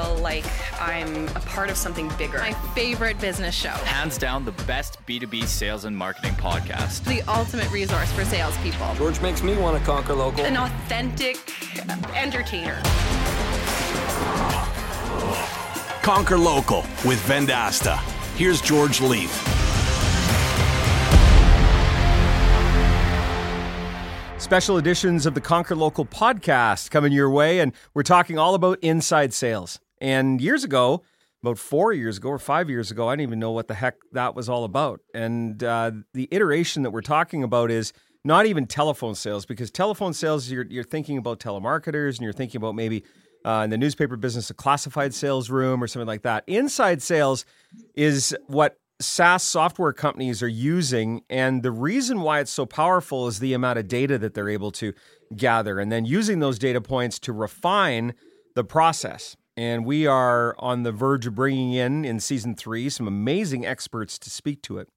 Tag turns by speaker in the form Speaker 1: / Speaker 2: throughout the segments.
Speaker 1: feel like I'm a part of something bigger.
Speaker 2: My favorite business show.
Speaker 3: Hands down, the best B2B sales and marketing podcast.
Speaker 2: The ultimate resource for salespeople.
Speaker 4: George makes me want to conquer local.
Speaker 1: An authentic entertainer.
Speaker 5: Conquer Local with Vendasta. Here's George Leith.
Speaker 6: Special editions of the Conquer Local podcast coming your way, and we're talking all about inside sales. And years ago, about four years ago or five years ago, I didn't even know what the heck that was all about. And uh, the iteration that we're talking about is not even telephone sales, because telephone sales, you're, you're thinking about telemarketers and you're thinking about maybe uh, in the newspaper business, a classified sales room or something like that. Inside sales is what SaaS software companies are using. And the reason why it's so powerful is the amount of data that they're able to gather and then using those data points to refine the process. And we are on the verge of bringing in, in season three, some amazing experts to speak to it.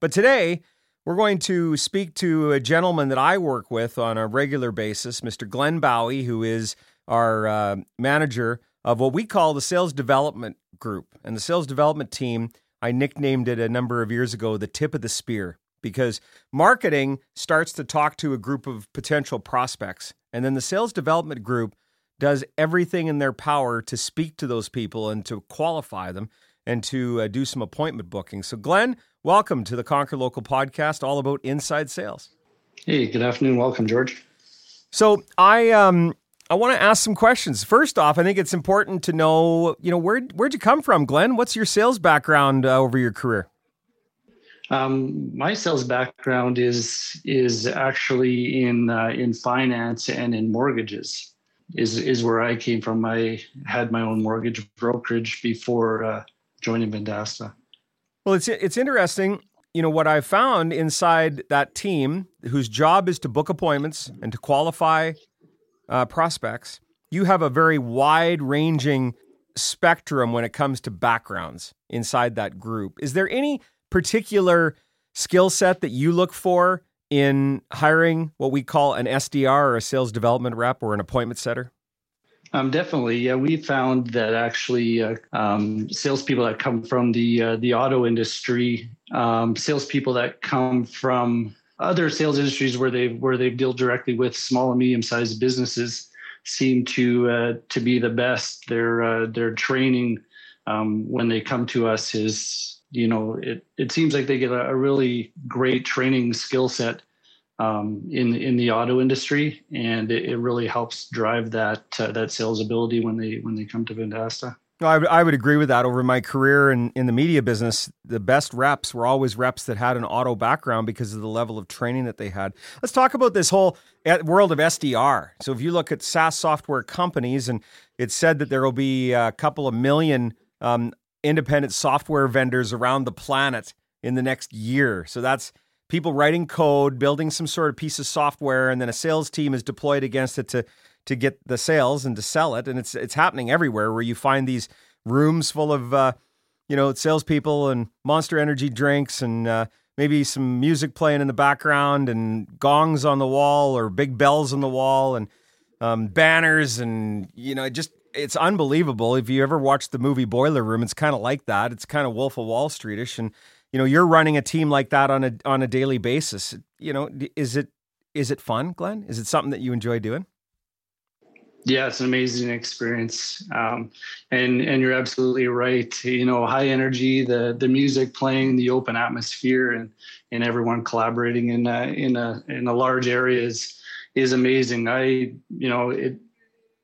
Speaker 6: But today, we're going to speak to a gentleman that I work with on a regular basis, Mr. Glenn Bowie, who is our uh, manager of what we call the sales development group. And the sales development team I nicknamed it a number of years ago the tip of the spear because marketing starts to talk to a group of potential prospects. And then the sales development group does everything in their power to speak to those people and to qualify them and to uh, do some appointment booking. So, Glenn, welcome to the Conquer Local podcast, all about inside sales.
Speaker 7: Hey, good afternoon. Welcome, George.
Speaker 6: So, I um, I want to ask some questions. First off, I think it's important to know, you know, where where'd you come from, Glenn? What's your sales background uh, over your career?
Speaker 7: Um, my sales background is is actually in uh, in finance and in mortgages. Is is where I came from. I had my own mortgage brokerage before uh, joining Vendasta.
Speaker 6: Well, it's it's interesting. You know what I found inside that team, whose job is to book appointments and to qualify uh, prospects, you have a very wide ranging spectrum when it comes to backgrounds inside that group. Is there any particular skill set that you look for in hiring what we call an SDR or a sales development rep or an appointment setter?
Speaker 7: Um, definitely, yeah. We found that actually, uh, um, salespeople that come from the uh, the auto industry, um, salespeople that come from other sales industries where they where they deal directly with small and medium sized businesses seem to uh, to be the best. Their uh, their training um, when they come to us is you know it it seems like they get a, a really great training skill set um, in in the auto industry, and it, it really helps drive that uh, that sales ability when they when they come to Vendasta.
Speaker 6: No, I, I would agree with that. Over my career in, in the media business, the best reps were always reps that had an auto background because of the level of training that they had. Let's talk about this whole eh, world of SDR. So, if you look at SaaS software companies, and it's said that there will be a couple of million um, independent software vendors around the planet in the next year. So, that's people writing code, building some sort of piece of software, and then a sales team is deployed against it to to get the sales and to sell it. And it's it's happening everywhere where you find these rooms full of uh, you know salespeople and Monster Energy drinks and uh, maybe some music playing in the background and gongs on the wall or big bells on the wall and um, banners and you know just it's unbelievable. If you ever watched the movie Boiler Room, it's kind of like that. It's kind of Wolf of Wall Streetish, and you know you're running a team like that on a on a daily basis. You know, is it is it fun, Glenn? Is it something that you enjoy doing?
Speaker 7: Yeah, it's an amazing experience, um, and and you're absolutely right. You know, high energy, the the music playing, the open atmosphere, and and everyone collaborating in a, in a in a large area is is amazing. I you know it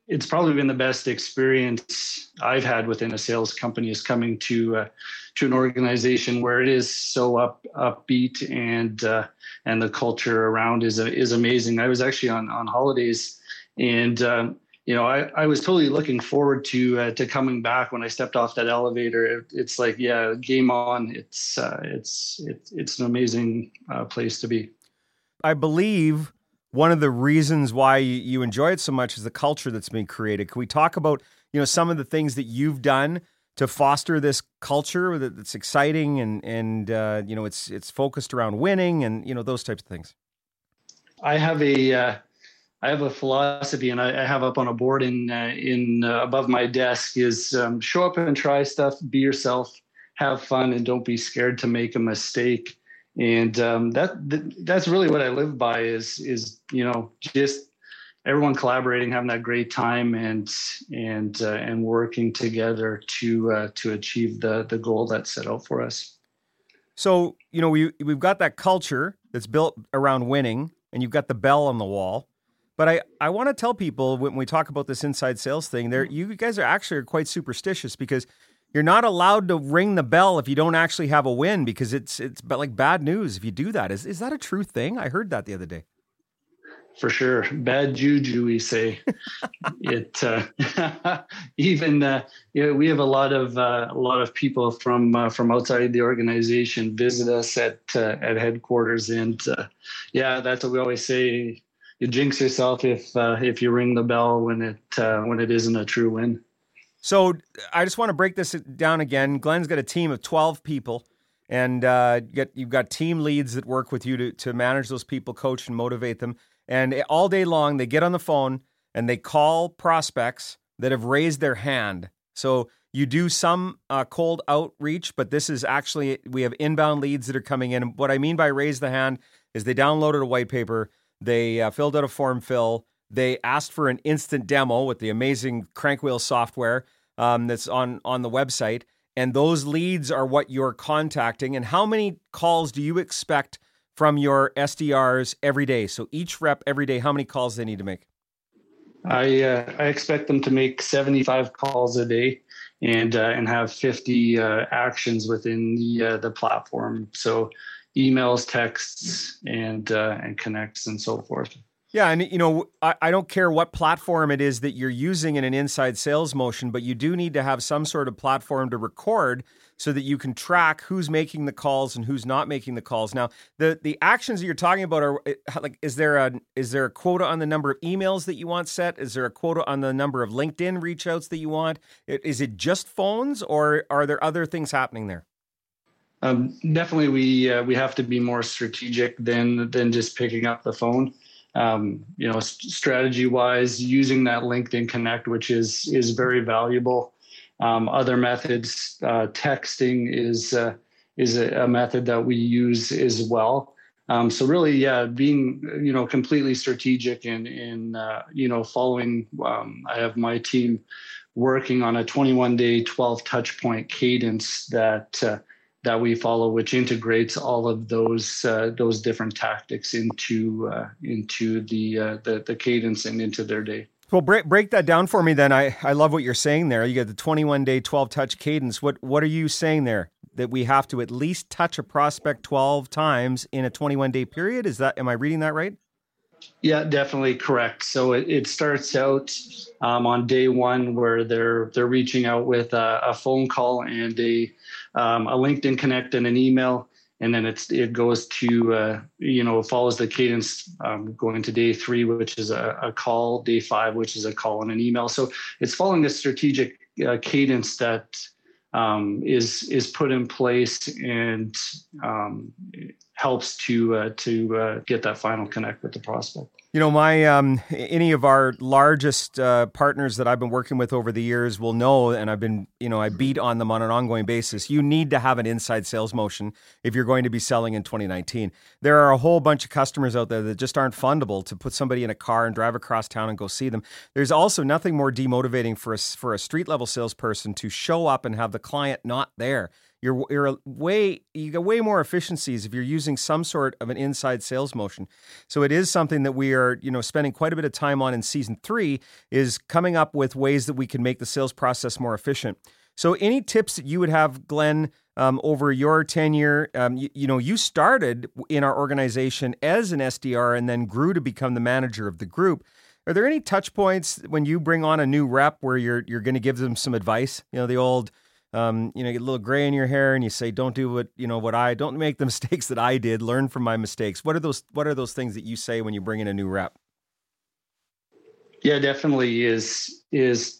Speaker 7: it's probably been the best experience I've had within a sales company is coming to uh, to an organization where it is so up upbeat and uh, and the culture around is is amazing. I was actually on on holidays and. Um, you know, I, I was totally looking forward to uh, to coming back when I stepped off that elevator. It, it's like, yeah, game on. It's uh, it's it's it's an amazing uh, place to be.
Speaker 6: I believe one of the reasons why you enjoy it so much is the culture that's being created. Can we talk about you know some of the things that you've done to foster this culture that's exciting and and uh, you know it's it's focused around winning and you know those types of things?
Speaker 7: I have a uh, I have a philosophy, and I, I have up on a board in uh, in uh, above my desk is um, show up and try stuff, be yourself, have fun, and don't be scared to make a mistake. And um, that that's really what I live by is is you know just everyone collaborating, having that great time, and and uh, and working together to uh, to achieve the the goal that's set out for us.
Speaker 6: So you know we we've got that culture that's built around winning, and you've got the bell on the wall but I, I want to tell people when we talk about this inside sales thing, there you guys are actually quite superstitious because you're not allowed to ring the bell if you don't actually have a win because it's it's like bad news if you do that. Is is that a true thing? I heard that the other day.
Speaker 7: For sure, bad juju. We say it. Uh, even uh, you know, we have a lot of uh, a lot of people from uh, from outside the organization visit us at uh, at headquarters, and uh, yeah, that's what we always say you jinx yourself if uh, if you ring the bell when it uh, when it isn't a true win.
Speaker 6: So I just want to break this down again. Glenn's got a team of twelve people, and uh, you you've got team leads that work with you to to manage those people, coach and motivate them. And all day long, they get on the phone and they call prospects that have raised their hand. So you do some uh, cold outreach, but this is actually we have inbound leads that are coming in. What I mean by raise the hand is they downloaded a white paper they uh, filled out a form fill. They asked for an instant demo with the amazing Crankwheel software um, that's on on the website. And those leads are what you're contacting. And how many calls do you expect from your SDRs every day? So each rep every day, how many calls they need to make?
Speaker 7: I uh, I expect them to make 75 calls a day and uh, and have 50 uh, actions within the uh, the platform. So emails, texts, and uh, and connects and so forth.
Speaker 6: Yeah, and you know, I, I don't care what platform it is that you're using in an inside sales motion, but you do need to have some sort of platform to record so that you can track who's making the calls and who's not making the calls. Now, the the actions that you're talking about are like is there a is there a quota on the number of emails that you want set? Is there a quota on the number of LinkedIn reach outs that you want? Is it just phones or are there other things happening there?
Speaker 7: Um, definitely, we uh, we have to be more strategic than than just picking up the phone. Um, you know, strategy wise, using that LinkedIn Connect, which is is very valuable. Um, other methods, uh, texting is uh, is a, a, method that we use as well. Um, so really, yeah, being you know completely strategic and in uh, you know following. Um, I have my team working on a 21 day, 12 touch point cadence that uh, that we follow, which integrates all of those uh, those different tactics into uh, into the, uh, the the cadence and into their day.
Speaker 6: Well, break break that down for me. Then I I love what you're saying there. You got the 21 day, 12 touch cadence. What what are you saying there? That we have to at least touch a prospect 12 times in a 21 day period. Is that am I reading that right?
Speaker 7: Yeah, definitely correct. So it, it starts out um, on day one where they're they're reaching out with a, a phone call and a um, a LinkedIn connect and an email, and then it's it goes to uh, you know follows the cadence um, going to day three, which is a, a, call, day five, which is a call and an email. So it's following a strategic uh, cadence that um, is is put in place and um, helps to uh, to uh, get that final connect with the prospect.
Speaker 6: You know, my um, any of our largest uh, partners that I've been working with over the years will know, and I've been, you know, I beat on them on an ongoing basis. You need to have an inside sales motion if you're going to be selling in 2019. There are a whole bunch of customers out there that just aren't fundable to put somebody in a car and drive across town and go see them. There's also nothing more demotivating for a, for a street level salesperson to show up and have the client not there you're you're way you get way more efficiencies if you're using some sort of an inside sales motion. So it is something that we are you know spending quite a bit of time on in season three is coming up with ways that we can make the sales process more efficient. So any tips that you would have, Glenn? Um, over your tenure, um, you, you, know, you started in our organization as an SDR and then grew to become the manager of the group. Are there any touch points when you bring on a new rep where you're you're going to give them some advice? You know, the old um, you know, get a little gray in your hair, and you say, "Don't do what you know what I don't make the mistakes that I did. Learn from my mistakes." What are those? What are those things that you say when you bring in a new rep?
Speaker 7: Yeah, definitely is is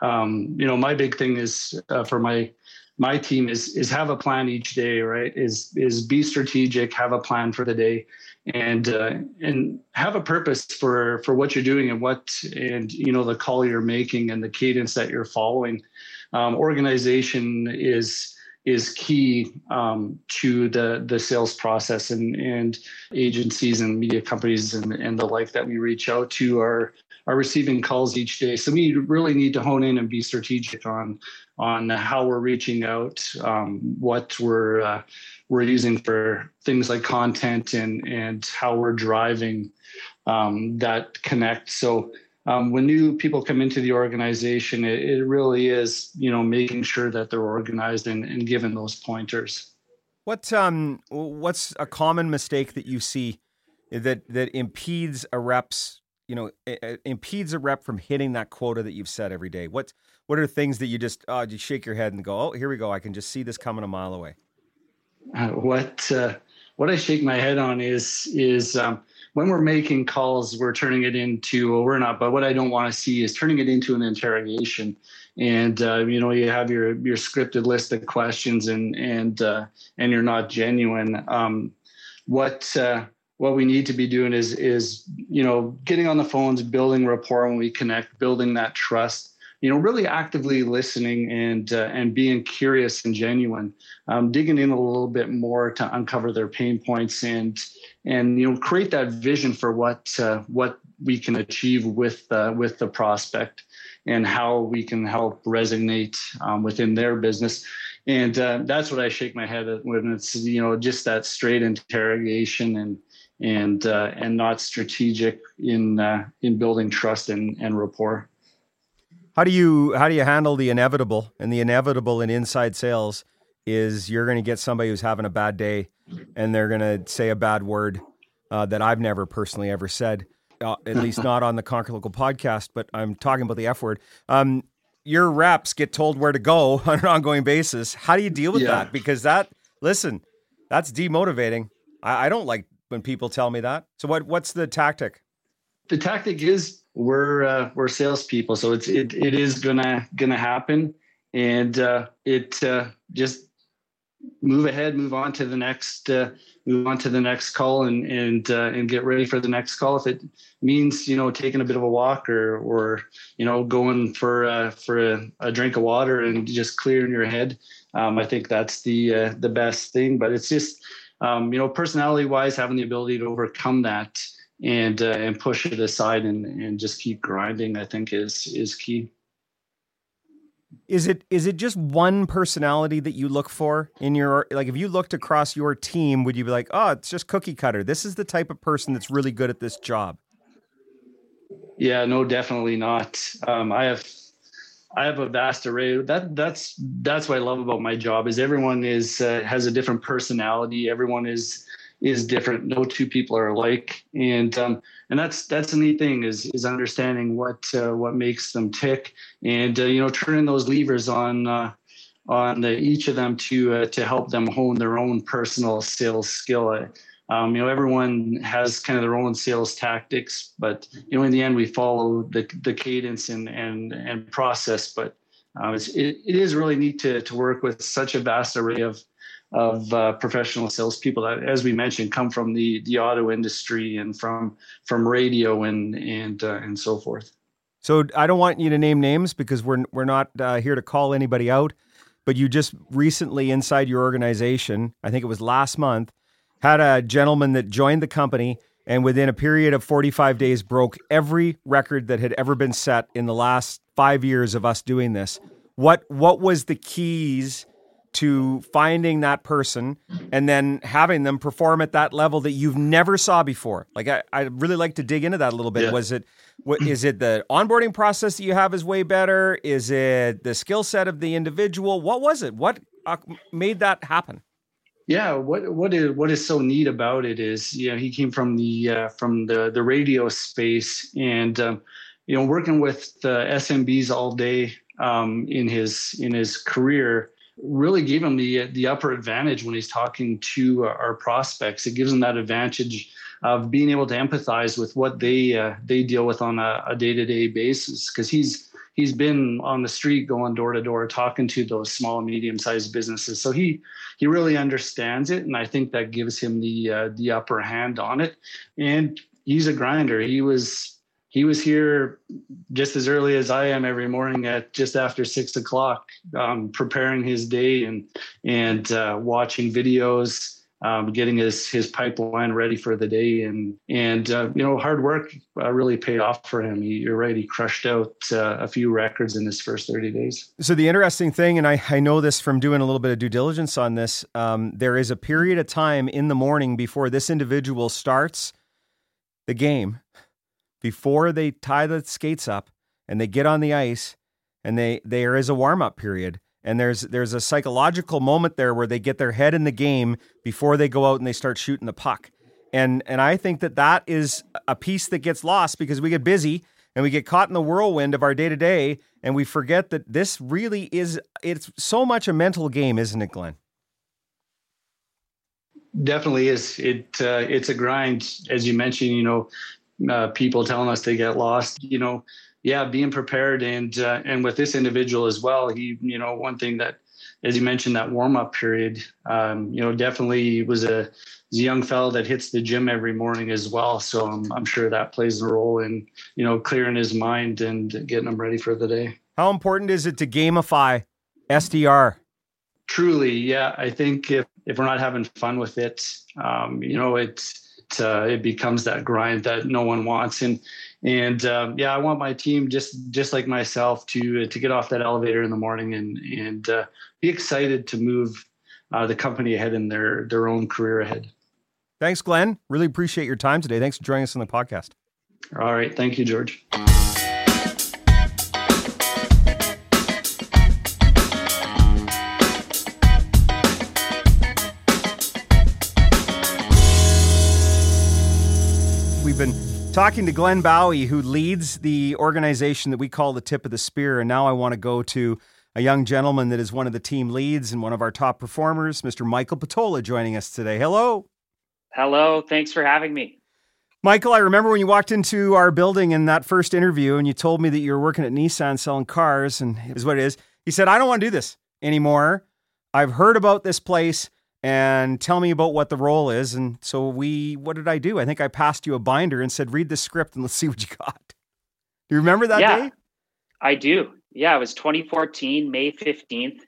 Speaker 7: um, you know my big thing is uh, for my my team is is have a plan each day, right? Is is be strategic, have a plan for the day, and uh, and have a purpose for for what you're doing and what and you know the call you're making and the cadence that you're following. Um, organization is is key um, to the the sales process and and agencies and media companies and, and the like that we reach out to are are receiving calls each day. So we really need to hone in and be strategic on on how we're reaching out, um, what we're uh, we're using for things like content and and how we're driving um, that connect. So um, when new people come into the organization, it, it, really is you know making sure that they're organized and, and given those pointers.
Speaker 6: What um what's a common mistake that you see that that impedes a rep's you know impedes a rep from hitting that quota that you've set every day? What what are things that you just oh, you shake your head and go, oh, here we go, I can just see this coming a mile away?
Speaker 7: Uh, what uh, what I shake my head on is is um, when we're making calls, we're turning it into well, we're not, but what I don't want to see is turning it into an interrogation. And uh, you know, you have your your scripted list of questions, and and uh, and you're not genuine. Um, what uh, what we need to be doing is is you know getting on the phones, building rapport when we connect, building that trust you know, really actively listening and uh, and being curious and genuine, um, digging in a little bit more to uncover their pain points and and you know create that vision for what uh, what we can achieve with uh, with the prospect and how we can help resonate um, within their business. And uh, that's what I shake my head at when it's you know just that straight interrogation and and uh, and not strategic in uh, in building trust and, and rapport.
Speaker 6: How do you how do you handle the inevitable? And the inevitable in inside sales is you're going to get somebody who's having a bad day, and they're going to say a bad word uh, that I've never personally ever said, uh, at least not on the Conquer Local podcast. But I'm talking about the F word. Um, your reps get told where to go on an ongoing basis. How do you deal with yeah. that? Because that listen, that's demotivating. I, I don't like when people tell me that. So what what's the tactic?
Speaker 7: The tactic is we're uh, we're salespeople, so it's it it is gonna gonna happen, and uh, it uh, just move ahead, move on to the next uh, move on to the next call, and and uh, and get ready for the next call. If it means you know taking a bit of a walk or or you know going for uh, for a, a drink of water and just clearing your head, um, I think that's the uh, the best thing. But it's just um, you know personality wise, having the ability to overcome that and uh, and push it aside and and just keep grinding i think is is key
Speaker 6: is it is it just one personality that you look for in your like if you looked across your team would you be like oh it's just cookie cutter. This is the type of person that's really good at this job
Speaker 7: yeah no definitely not. Um, i have i have a vast array. That that's that's what i love about my job is everyone is uh, has a different personality. Everyone is is different. No two people are alike, and um, and that's that's the neat thing is is understanding what uh, what makes them tick, and uh, you know turning those levers on uh, on the, each of them to uh, to help them hone their own personal sales skill. Um, you know, everyone has kind of their own sales tactics, but you know, in the end, we follow the the cadence and and and process. But um, it's, it, it is really neat to to work with such a vast array of of uh, professional salespeople that, as we mentioned, come from the the auto industry and from from radio and and uh, and so forth.
Speaker 6: So I don't want you to name names because we're we're not uh, here to call anybody out. But you just recently inside your organization, I think it was last month, had a gentleman that joined the company and within a period of 45 days broke every record that had ever been set in the last 5 years of us doing this. What what was the keys to finding that person and then having them perform at that level that you've never saw before. Like I, I really like to dig into that a little bit. Yeah. Was it what is it the onboarding process that you have is way better? Is it the skill set of the individual? What was it? What uh, made that happen?
Speaker 7: Yeah, what what is what is so neat about it is you know he came from the uh, from the the radio space and um, you know working with the SMBs all day um, in his in his career really gave him the the upper advantage when he's talking to our prospects. It gives him that advantage of being able to empathize with what they uh, they deal with on a day to day basis. Because he's he's been on the street going door to door talking to those small medium sized businesses. So he he really understands it and i think that gives him the uh, the upper hand on it. And he's a grinder. He was he was here just as early as I am every morning at just after six o'clock, um, preparing his day and and uh, watching videos, um, getting his his pipeline ready for the day, and and uh, you know hard work uh, really paid off for him. He, you're right, he crushed out uh, a few records in his first thirty days.
Speaker 6: So the interesting thing, and I I know this from doing a little bit of due diligence on this, um, there is a period of time in the morning before this individual starts the game before they tie the skates up and they get on the ice and they there is a warm up period. And there's there's a psychological moment there where they get their head in the game before they go out and they start shooting the puck. And and I think that that is a piece that gets lost because we get busy and we get caught in the whirlwind of our day to day and we forget that this really is it's so much a mental game isn't it Glenn?
Speaker 7: Definitely is. It uh, it's a grind. As you mentioned you know uh, people telling us they get lost. You know, yeah, being prepared and uh, and with this individual as well. He, you know, one thing that, as you mentioned, that warm up period. Um, you know, definitely was a, was a young fellow that hits the gym every morning as well. So I'm I'm sure that plays a role in you know clearing his mind and getting him ready for the day.
Speaker 6: How important is it to gamify SDR?
Speaker 7: Truly, yeah. I think if if we're not having fun with it, um, you know, it's uh, it becomes that grind that no one wants. And and um, yeah, I want my team just just like myself to to get off that elevator in the morning and and uh, be excited to move uh, the company ahead in their their own career ahead.
Speaker 6: Thanks, Glenn. Really appreciate your time today. Thanks for joining us on the podcast.
Speaker 7: All right, thank you, George.
Speaker 6: We've been talking to Glenn Bowie, who leads the organization that we call the Tip of the Spear. And now I want to go to a young gentleman that is one of the team leads and one of our top performers, Mr. Michael Patola, joining us today. Hello.
Speaker 8: Hello. Thanks for having me.
Speaker 6: Michael, I remember when you walked into our building in that first interview and you told me that you were working at Nissan selling cars, and is what it is. He said, I don't want to do this anymore. I've heard about this place and tell me about what the role is. And so we, what did I do? I think I passed you a binder and said, read the script and let's see what you got. Do you remember that
Speaker 8: yeah,
Speaker 6: day?
Speaker 8: I do. Yeah, it was 2014, May 15th.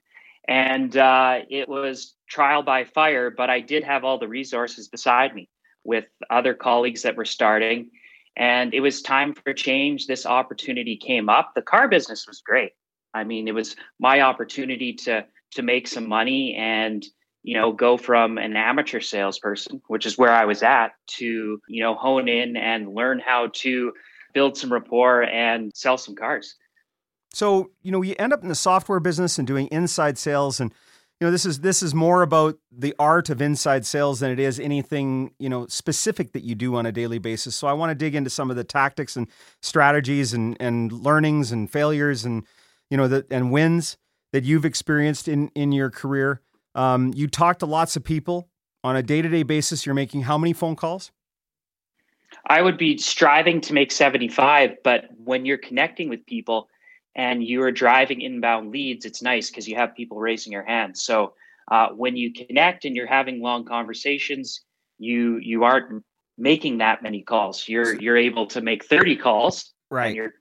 Speaker 8: And uh, it was trial by fire, but I did have all the resources beside me with other colleagues that were starting. And it was time for change. This opportunity came up. The car business was great. I mean, it was my opportunity to to make some money and you know, go from an amateur salesperson, which is where I was at, to, you know, hone in and learn how to build some rapport and sell some cars.
Speaker 6: So, you know, you end up in the software business and doing inside sales and you know, this is this is more about the art of inside sales than it is anything, you know, specific that you do on a daily basis. So I want to dig into some of the tactics and strategies and and learnings and failures and you know, the and wins that you've experienced in in your career. Um, you talk to lots of people on a day to day basis. You're making how many phone calls?
Speaker 8: I would be striving to make 75, but when you're connecting with people and you are driving inbound leads, it's nice because you have people raising your hands. So uh, when you connect and you're having long conversations, you you aren't making that many calls. You're you're able to make 30 calls.
Speaker 6: Right.
Speaker 8: you're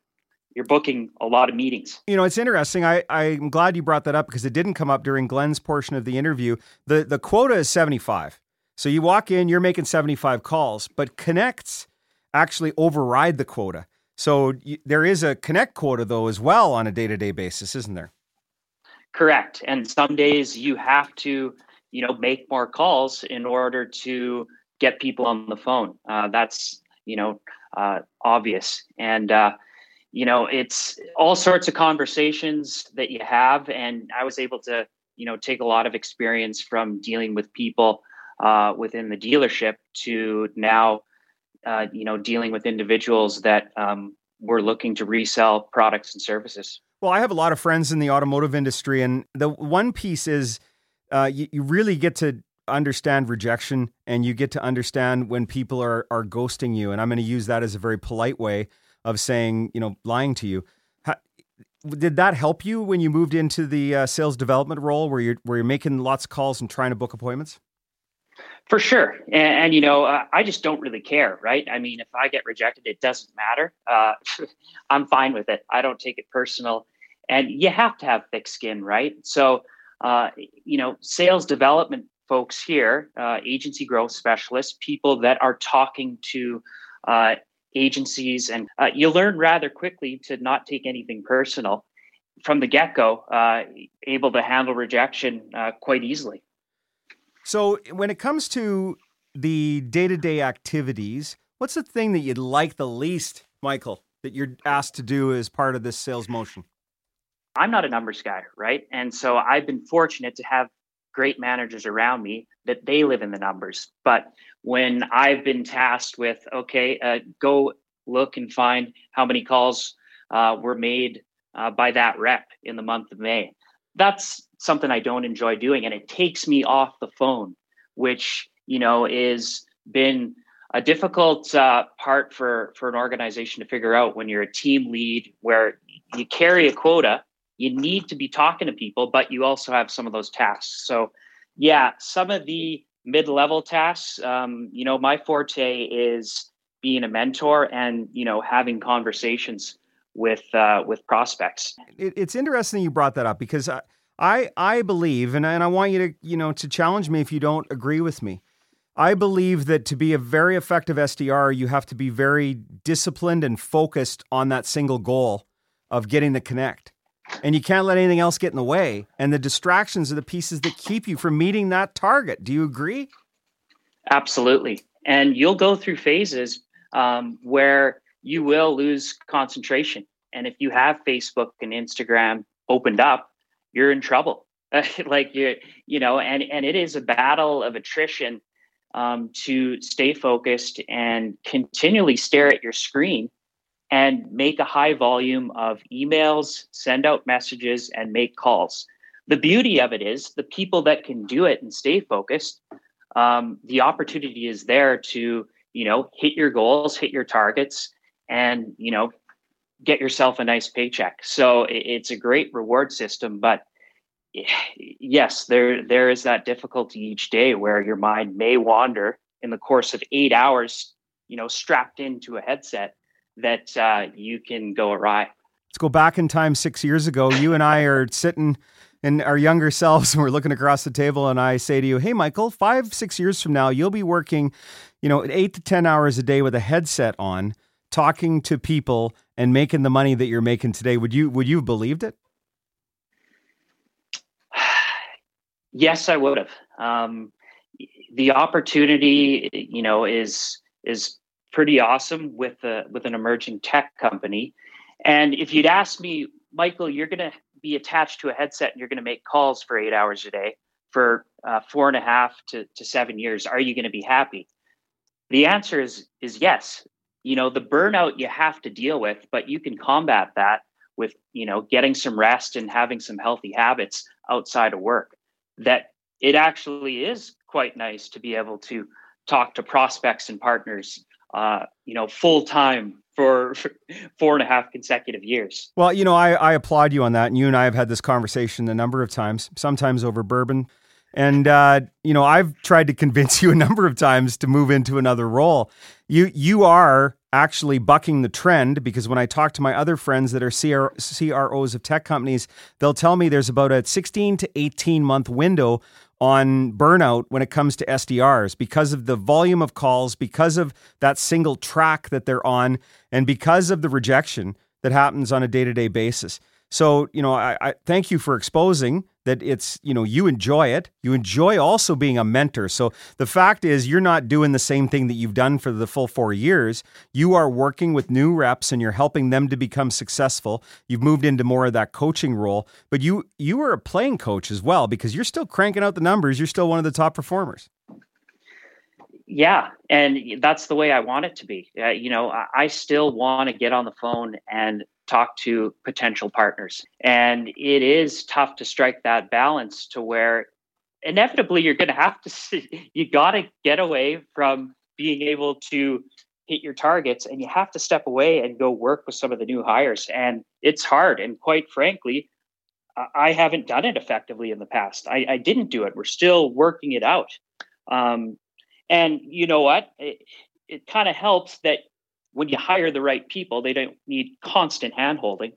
Speaker 8: you're booking a lot of meetings.
Speaker 6: You know, it's interesting. I, I'm glad you brought that up because it didn't come up during Glenn's portion of the interview. The the quota is 75. So you walk in, you're making 75 calls, but connects actually override the quota. So you, there is a connect quota though as well on a day-to-day basis, isn't there?
Speaker 8: Correct. And some days you have to, you know, make more calls in order to get people on the phone. Uh, that's, you know, uh, obvious. And uh, you know it's all sorts of conversations that you have and i was able to you know take a lot of experience from dealing with people uh, within the dealership to now uh, you know dealing with individuals that um, were looking to resell products and services.
Speaker 6: Well i have a lot of friends in the automotive industry and the one piece is uh, you, you really get to understand rejection and you get to understand when people are are ghosting you and i'm going to use that as a very polite way of saying, you know, lying to you. did that help you when you moved into the uh, sales development role, where you're where you're making lots of calls and trying to book appointments?
Speaker 8: For sure, and, and you know, uh, I just don't really care, right? I mean, if I get rejected, it doesn't matter. Uh, I'm fine with it. I don't take it personal, and you have to have thick skin, right? So, uh, you know, sales development folks here, uh, agency growth specialists, people that are talking to uh, agencies, and uh, you learn rather quickly to not take anything personal from the get go, uh, able to handle rejection uh, quite easily.
Speaker 6: So, when it comes to the day to day activities, what's the thing that you'd like the least, Michael, that you're asked to do as part of this sales motion?
Speaker 8: I'm not a numbers guy, right? And so I've been fortunate to have great managers around me that they live in the numbers. But when I've been tasked with, okay, uh, go look and find how many calls uh, were made uh, by that rep in the month of May, that's something I don't enjoy doing. And it takes me off the phone, which, you know, is been a difficult uh, part for, for an organization to figure out when you're a team lead where you carry a quota you need to be talking to people, but you also have some of those tasks. So, yeah, some of the mid-level tasks, um, you know, my forte is being a mentor and you know having conversations with uh, with prospects.
Speaker 6: It, it's interesting you brought that up because I I, I believe, and, and I want you to you know to challenge me if you don't agree with me. I believe that to be a very effective SDR, you have to be very disciplined and focused on that single goal of getting the connect and you can't let anything else get in the way. And the distractions are the pieces that keep you from meeting that target. Do you agree?
Speaker 8: Absolutely. And you'll go through phases um, where you will lose concentration. And if you have Facebook and Instagram opened up, you're in trouble. like you, you know, and and it is a battle of attrition um, to stay focused and continually stare at your screen and make a high volume of emails, send out messages, and make calls. The beauty of it is the people that can do it and stay focused, um, the opportunity is there to, you know, hit your goals, hit your targets, and, you know, get yourself a nice paycheck. So it's a great reward system, but yes, there there is that difficulty each day where your mind may wander in the course of eight hours, you know, strapped into a headset that uh, you can go awry.
Speaker 6: Let's go back in time six years ago. You and I are sitting in our younger selves and we're looking across the table and I say to you, Hey Michael, five, six years from now, you'll be working, you know, eight to ten hours a day with a headset on, talking to people and making the money that you're making today. Would you would you have believed it?
Speaker 8: yes, I would have. Um, the opportunity, you know, is is pretty awesome with a, with an emerging tech company. And if you'd asked me, Michael, you're going to be attached to a headset and you're going to make calls for eight hours a day for uh, four and a half to, to seven years. Are you going to be happy? The answer is is yes. You know the burnout you have to deal with, but you can combat that with you know getting some rest and having some healthy habits outside of work. That it actually is quite nice to be able to talk to prospects and partners uh, you know, full time for four and a half consecutive years.
Speaker 6: Well, you know, I, I applaud you on that. And you and I have had this conversation a number of times, sometimes over bourbon. And uh, you know, I've tried to convince you a number of times to move into another role. You you are actually bucking the trend because when I talk to my other friends that are CR, CROs of tech companies, they'll tell me there's about a 16 to 18 month window on burnout when it comes to SDRs because of the volume of calls, because of that single track that they're on, and because of the rejection that happens on a day to day basis. So, you know, I, I, thank you for exposing that it's, you know, you enjoy it. You enjoy also being a mentor. So the fact is, you're not doing the same thing that you've done for the full four years. You are working with new reps and you're helping them to become successful. You've moved into more of that coaching role, but you you are a playing coach as well because you're still cranking out the numbers. You're still one of the top performers.
Speaker 8: Yeah, and that's the way I want it to be. Uh, you know, I still want to get on the phone and talk to potential partners. And it is tough to strike that balance to where inevitably you're going to have to see, you got to get away from being able to hit your targets and you have to step away and go work with some of the new hires. And it's hard. And quite frankly i haven't done it effectively in the past. I, I didn't do it. We're still working it out. Um, and you know what? It, it kind of helps that when you hire the right people they don't need constant handholding.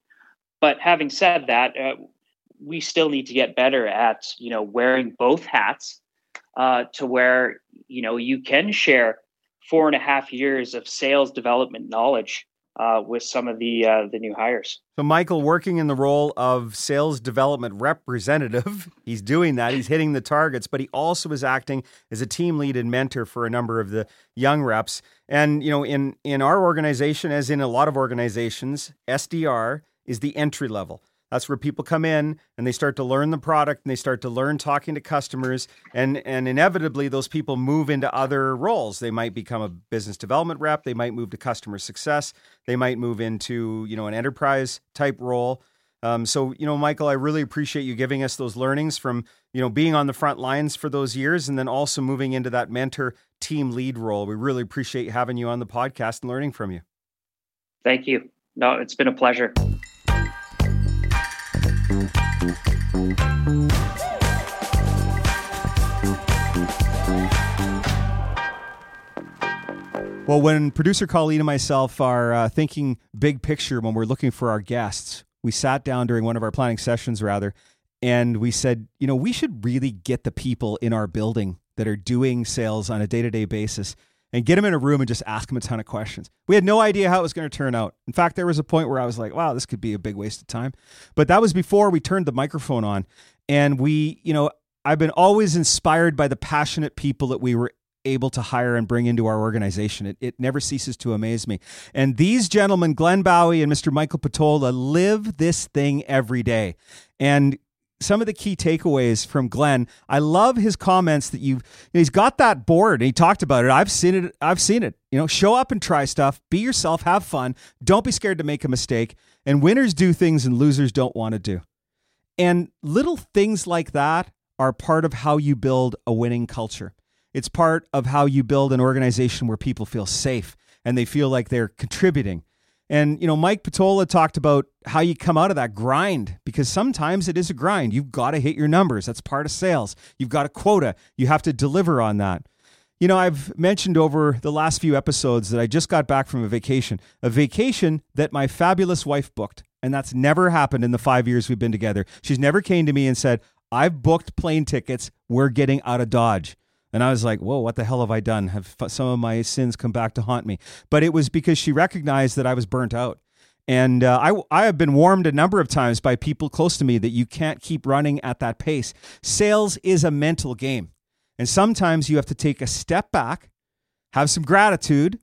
Speaker 8: But having said that uh, we still need to get better at you know wearing both hats uh, to where you know you can share four and a half years of sales development knowledge uh, with some of the uh, the new hires.
Speaker 6: So Michael, working in the role of sales development representative, he's doing that. He's hitting the targets, but he also is acting as a team lead and mentor for a number of the young reps. And you know, in in our organization, as in a lot of organizations, SDR is the entry level. That's where people come in and they start to learn the product and they start to learn talking to customers. And, and inevitably, those people move into other roles. They might become a business development rep. They might move to customer success. They might move into, you know, an enterprise type role. Um, so, you know, Michael, I really appreciate you giving us those learnings from, you know, being on the front lines for those years and then also moving into that mentor team lead role. We really appreciate having you on the podcast and learning from you.
Speaker 8: Thank you. No, it's been a pleasure.
Speaker 6: Well, when producer Colleen and myself are uh, thinking big picture when we're looking for our guests, we sat down during one of our planning sessions, rather, and we said, you know, we should really get the people in our building that are doing sales on a day to day basis and get them in a room and just ask them a ton of questions. We had no idea how it was going to turn out. In fact, there was a point where I was like, wow, this could be a big waste of time. But that was before we turned the microphone on. And we, you know, I've been always inspired by the passionate people that we were able to hire and bring into our organization. It, it never ceases to amaze me. And these gentlemen, Glenn Bowie and Mr. Michael Patola, live this thing every day. And some of the key takeaways from Glenn. I love his comments that you've he's got that board and he talked about it. I've seen it. I've seen it. You know, show up and try stuff. Be yourself. Have fun. Don't be scared to make a mistake. And winners do things and losers don't want to do. And little things like that are part of how you build a winning culture. It's part of how you build an organization where people feel safe and they feel like they're contributing. And, you know, Mike Patola talked about how you come out of that grind because sometimes it is a grind. You've got to hit your numbers. That's part of sales. You've got a quota. You have to deliver on that. You know, I've mentioned over the last few episodes that I just got back from a vacation, a vacation that my fabulous wife booked. And that's never happened in the five years we've been together. She's never came to me and said, I've booked plane tickets. We're getting out of Dodge. And I was like, whoa, what the hell have I done? Have some of my sins come back to haunt me? But it was because she recognized that I was burnt out. And uh, I, I have been warned a number of times by people close to me that you can't keep running at that pace. Sales is a mental game. And sometimes you have to take a step back, have some gratitude,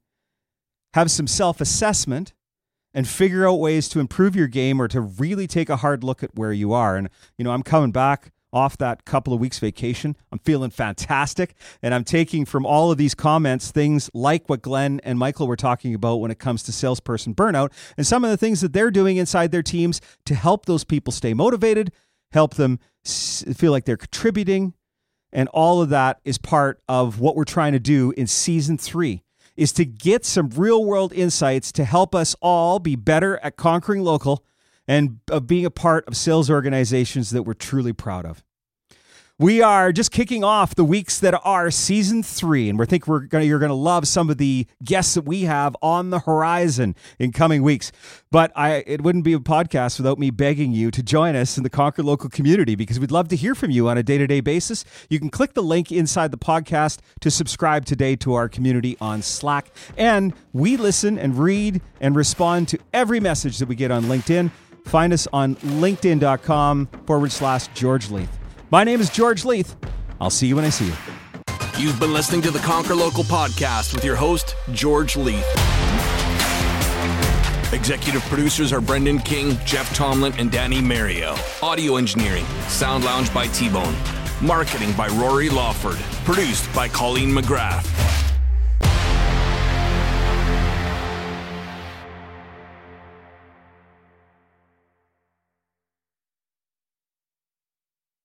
Speaker 6: have some self assessment, and figure out ways to improve your game or to really take a hard look at where you are. And, you know, I'm coming back off that couple of weeks vacation. I'm feeling fantastic. And I'm taking from all of these comments things like what Glenn and Michael were talking about when it comes to salesperson burnout and some of the things that they're doing inside their teams to help those people stay motivated, help them feel like they're contributing. And all of that is part of what we're trying to do in season three is to get some real world insights to help us all be better at conquering local and of being a part of sales organizations that we're truly proud of. We are just kicking off the weeks that are season three, and we think we're gonna you're gonna love some of the guests that we have on the horizon in coming weeks. But I it wouldn't be a podcast without me begging you to join us in the Conquer local community because we'd love to hear from you on a day-to-day basis. You can click the link inside the podcast to subscribe today to our community on Slack. And we listen and read and respond to every message that we get on LinkedIn. Find us on linkedin.com forward slash George Leith. My name is George Leith. I'll see you when I see you.
Speaker 5: You've been listening to the Conquer Local podcast with your host, George Leith. Executive producers are Brendan King, Jeff Tomlin, and Danny Mario. Audio engineering, Sound Lounge by T Bone. Marketing by Rory Lawford. Produced by Colleen McGrath.